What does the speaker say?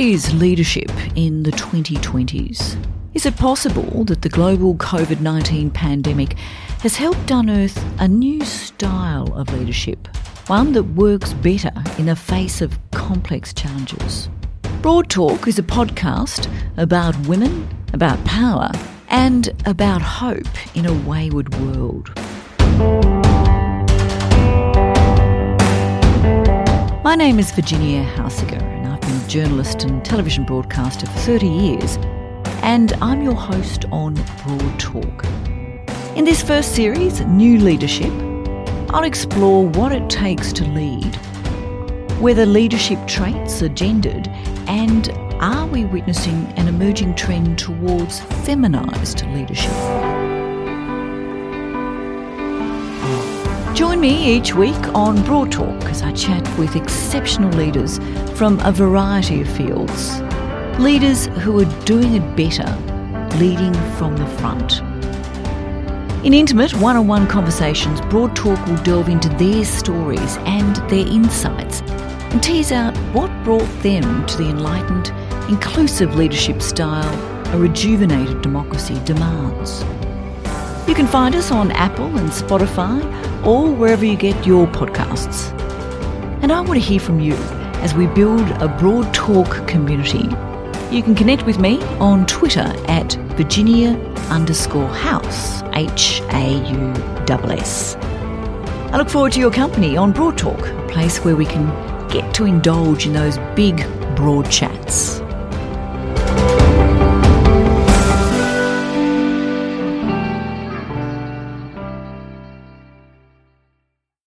is leadership in the 2020s? Is it possible that the global COVID 19 pandemic has helped unearth a new style of leadership? One that works better in the face of complex challenges. Broad Talk is a podcast about women, about power, and about hope in a wayward world. My name is Virginia Haussegger, and I've been a journalist and television broadcaster for 30 years, and I'm your host on Broad Talk. In this first series, New Leadership, I'll explore what it takes to lead, whether leadership traits are gendered, and are we witnessing an emerging trend towards feminised leadership? Join me each week on Broad Talk as I chat with exceptional leaders from a variety of fields. Leaders who are doing it better, leading from the front. In intimate one on one conversations, Broad Talk will delve into their stories and their insights and tease out what brought them to the enlightened, inclusive leadership style a rejuvenated democracy demands. You can find us on Apple and Spotify or wherever you get your podcasts. And I want to hear from you as we build a broad talk community. You can connect with me on Twitter at Virginia underscore house, H A U S. I look forward to your company on Broad Talk, a place where we can get to indulge in those big, broad chats.